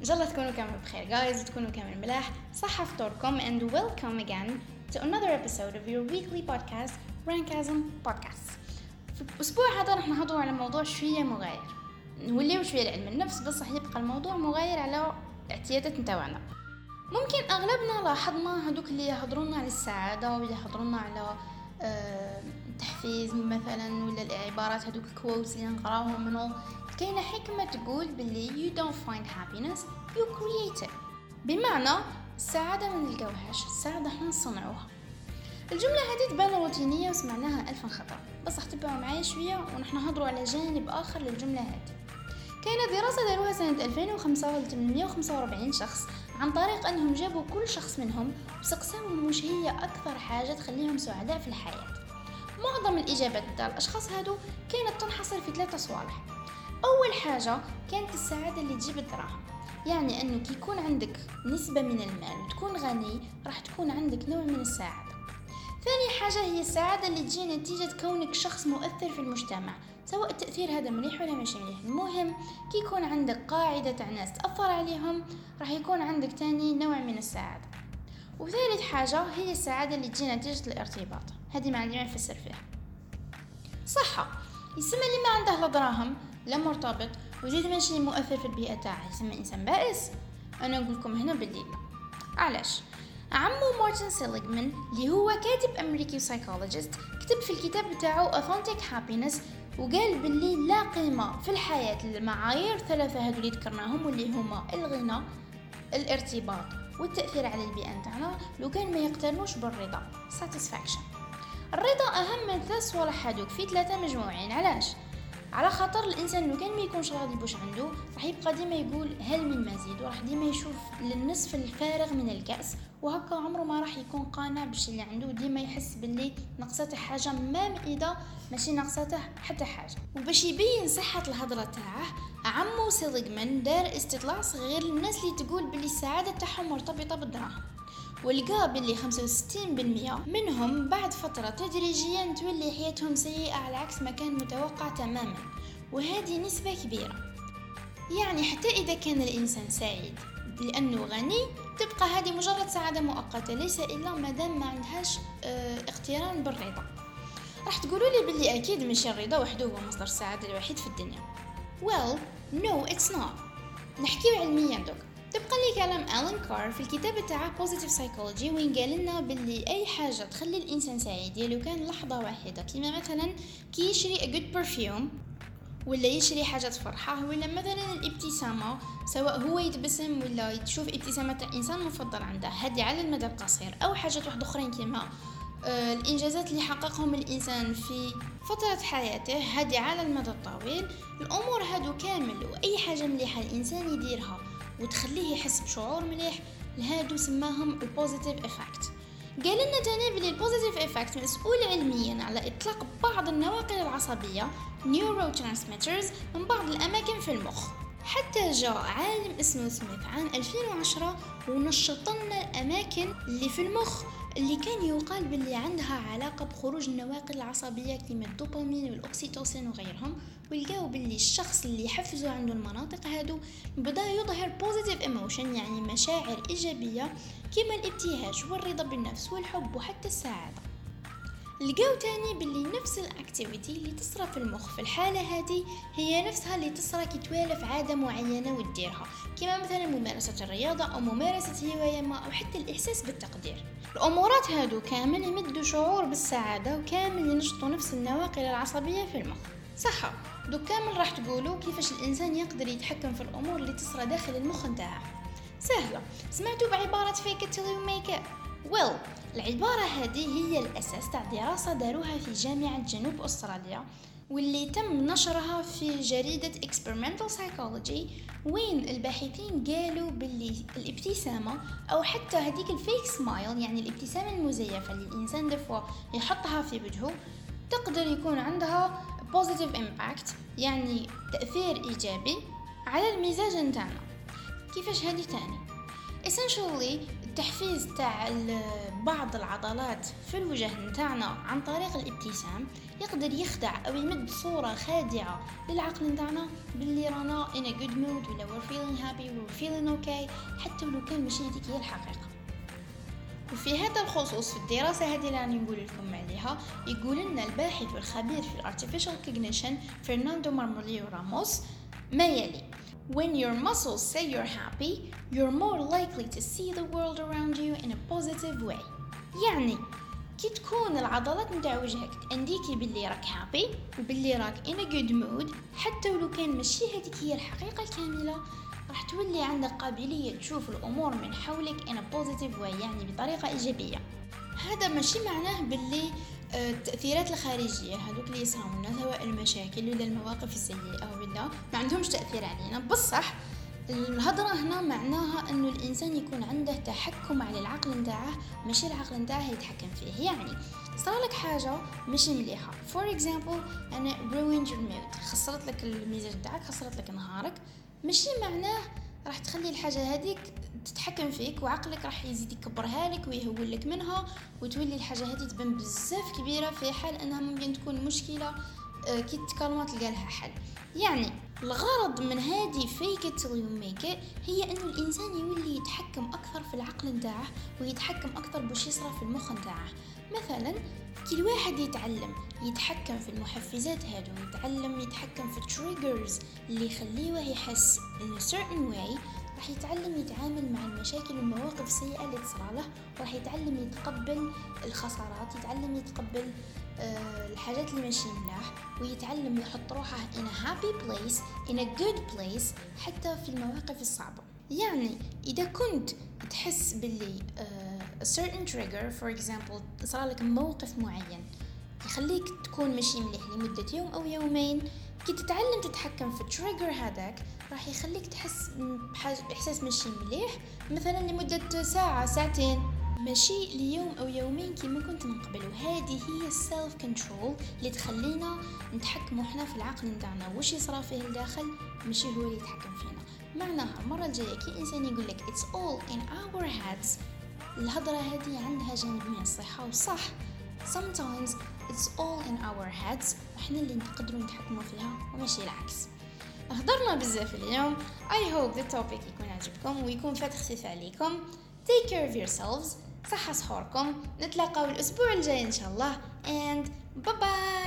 ان شاء الله تكونوا كامل بخير جايز وتكونوا كامل ملاح. صحة فطوركم and welcome again to another episode of your weekly podcast Rankasm Podcast. في الأسبوع هذا راح نهضر على موضوع شوية مغاير. نوليو شوية لعلم النفس بس راح يبقى الموضوع مغاير على الاعتيادات نتاعنا ممكن أغلبنا لاحظنا هدوك اللي يهضرونا على السعادة واللي يهضرونا على آه تحفيز مثلا ولا العبارات هدوك ال quotes اللي نقراهم منو؟ كاينة حكمة تقول باللي you don't find happiness you create it. بمعنى السعادة ما نلقاوهاش السعادة إحنا نصنعوها. الجملة هذه تبان روتينية وسمعناها ألف خطأ بس راح تبعوا معايا شوية ونحن نهضروا على جانب آخر للجملة هذه. كاينة دراسة داروها سنة 2005 ل 845 شخص عن طريق أنهم جابوا كل شخص منهم وسقساهم وش هي أكثر حاجة تخليهم سعداء في الحياة. معظم الإجابات تاع الأشخاص هادو كانت تنحصر في ثلاثة صوالح. أول حاجة كانت السعادة اللي تجيب الدراهم. يعني أنه كي يكون عندك نسبة من المال وتكون غني راح تكون عندك نوع من السعادة. ثاني حاجة هي السعادة اللي تجي نتيجة كونك شخص مؤثر في المجتمع سواء التأثير هذا مليح ولا مش مليح. المهم كي يكون عندك قاعدة تاع ناس تأثر عليهم راح يكون عندك تاني نوع من السعادة. وثالث حاجة هي السعادة اللي تجي نتيجة الارتباط. هذه ما عندي ما نفسر فيها. صحة. يسمى اللي ما عنده لا دراهم لا مرتبط وزيد ماشي مؤثر في البيئة تاعه يسمى إنسان بائس. أنا أقول لكم هنا بالليل. علاش؟ عمو مارتن سيليغمان اللي هو كاتب أمريكي و psychologist كتب في الكتاب بتاعه Authentic Happiness وقال باللي لا قيمة في الحياة للمعايير ثلاثة هذول اللي ذكرناهم واللي هما الغنى الارتباط والتأثير على البيئة نتاعنا لو كان ما يقترنوش بالرضا. Satisfaction. الرضا أهم من ثلاث صوالح هادوك في ثلاثة مجموعين. علاش؟ على خاطر الإنسان لو كان ما يكونش راضي بوش عنده راح يبقى ديما يقول هل من مزيد وراح ديما يشوف للنصف الفارغ من الكأس وهكا عمره ما راح يكون قانع بالشي اللي عنده ديما يحس باللي نقصته حاجة ما إذا ماشي نقصته حتى حاجة. وباش يبين صحة الهضرة تاعه عمو سيليغمان دار استطلاع صغير للناس اللي تقول باللي السعادة تاعهم مرتبطة بالدراهم. ولقى باللي 65% منهم بعد فترة تدريجيا تولي حياتهم سيئة على عكس ما كان متوقع تماما وهذه نسبة كبيرة. يعني حتى إذا كان الإنسان سعيد لأنه غني تبقى هذه مجرد سعادة مؤقتة ليس إلا مادام ما عندهاش آه اقتران بالرضا. راح تقولوا لي باللي أكيد مش الرضا وحده هو مصدر السعادة الوحيد في الدنيا. Well, no it's not. نحكيو علميا دوك. لكلام ألان كار في الكتاب تاعه Positive Psychology وين قال لنا باللي أي حاجة تخلي الإنسان سعيد لو كان لحظة واحدة كيما مثلا كي يشري a good perfume ولا يشري حاجة تفرحه ولا مثلا الابتسامة سواء هو يتبسم ولا تشوف ابتسامة إنسان مفضل عنده هذه على المدى القصير. أو حاجات واحدة أخرين كيما آه الإنجازات اللي حققهم الإنسان في فترة حياته هذه على المدى الطويل. الأمور هادو كامل وأي حاجة مليحة الإنسان يديرها. وتخليه يحس بشعور مليح. لهادو سماهم ال positive affect. قال لنا تاني بلي ال positive affect مسؤول علميا على إطلاق بعض النواقل العصبية neuro من بعض الأماكن في المخ. حتى جاء عالم اسمه سميث عام 2010 ونشط لنا الاماكن اللي في المخ اللي كان يقال باللي عندها علاقة بخروج النواقل العصبية كيما الدوبامين والأكسيتوسين وغيرهم ولقاو باللي الشخص اللي يحفزوا عنده المناطق هادو بدأ يظهر positive emotion يعني مشاعر إيجابية كيما الابتهاج والرضا بالنفس والحب وحتى السعادة. لقاو تاني باللي نفس ال activity اللي تصرى في المخ. في الحالة هذه هي نفسها اللي تصرى كي توالف عادة معينة وتديرها. كما مثلا ممارسة الرياضة أو ممارسة هواية ما أو حتى الإحساس بالتقدير. الأمورات هادو كامل يمدوا شعور بالسعادة وكامل ينشطوا نفس النواقل العصبية في المخ. صح دو كامل راح تقولوا كيفاش الإنسان يقدر يتحكم في الأمور اللي تصرى داخل المخ نتاعه. سهلة. سمعتوا بعبارة fake it till you make it. Well العبارة هذه هي الأساس تاع دراسة داروها في جامعة جنوب أستراليا واللي تم نشرها في جريدة Experimental Psychology وين الباحثين قالوا باللي الابتسامة أو حتى هذيك الفيك سمايل يعني الابتسامة المزيفة اللي الإنسان دفوا يحطها في وجهه تقدر يكون عندها positive impact يعني تأثير إيجابي على المزاج نتاعنا. كيفاش هذه تاني essentially التحفيز تاع بعض العضلات في الوجه نتاعنا عن طريق الابتسام يقدر يخدع أو يمد صورة خادعة للعقل نتاعنا باللي رانا in a good mood ولا we're feeling happy we're feeling okay حتى لو كان ماشي هذيك هي الحقيقة. وفي هذا الخصوص في الدراسة هذه اللي راني نقول لكم عليها يقول لنا الباحث والخبير في ال artificial cognition فرناندو مارموليو راموس ما يلي؟ When your muscles say you're happy, you're more likely to see the world around you in a positive way. يعني كي تكون العضلات نتاع وجهك تأنديكي باللي راك happy وباللي راك in a good mood حتى ولو كان ماشي هذيك هي الحقيقة الكاملة راح تولي عندك قابلية تشوف الأمور من حولك in a positive way يعني بطريقة إيجابية هذا ماشي معناه باللي آه، التأثيرات الخارجية هذوك اللي يصراونا سواء المشاكل ولا المواقف السيئة ولا ما عندهمش تأثير علينا. بصح الهضرة هنا معناها إنه الإنسان يكون عنده تحكم على العقل نتاعه ماشي العقل نتاعه يتحكم فيه. يعني صار لك حاجة مش مليحة. for example أنا ruined your mood. خسرت لك المزاج نتاعك خسرت لك نهارك. ماشي معناه راح تخلي الحاجة هذيك تتحكم فيك وعقلك راح يزيد يكبرها لك ويهول لك منها وتولي الحاجة هذه تبان بزاف كبيرة في حال إنها ممكن تكون مشكلة كي تكمل تلقى لها حل يعني الغرض من هذه till you make it هي انه الإنسان يولي يتحكم أكثر في العقل نتاعه ويتحكم أكثر باش يصرى في المخ نتاعه. مثلا كي الواحد يتعلم يتحكم في المحفزات هادو يتعلم يتحكم في التريجرز اللي يخليه يحس in a certain way راح يتعلم يتعامل مع المشاكل والمواقف السيئة اللي تصرى له وراح يتعلم يتقبل الخسارات يتعلم يتقبل آه، الحاجات اللي ماشي ملاح ويتعلم يحط روحه in a happy place in a good place حتى في المواقف الصعبة. يعني إذا كنت تحس باللي uh, a certain trigger for example صار لك موقف معين يخليك تكون ماشي مليح لمدة يوم أو يومين كي تتعلم تتحكم في ال trigger هذاك راح يخليك تحس بإحساس ماشي مليح. مثلا لمدة ساعة ساعتين. ماشي ليوم أو يومين كيما كنت من قبل. وهذه هي ال self-control اللي تخلينا نتحكموا إحنا في العقل نتاعنا. واش يصرى فيه الداخل؟ ماشي هو اللي يتحكم فينا. معناها المرة الجاية كي إنسان يقول لك it's all in our heads الهضرة هذه عندها جانبين صحه وصح sometimes it's all in our heads. إحنا اللي نقدروا نتحكموا فيها وماشي العكس. هضرنا بزاف اليوم. I hope the topic يكون عجبكم ويكون فات خفيف عليكم. Take care of yourselves. صحة صحوركم. نتلاقاو الأسبوع الجاي إن شاء الله. And bye bye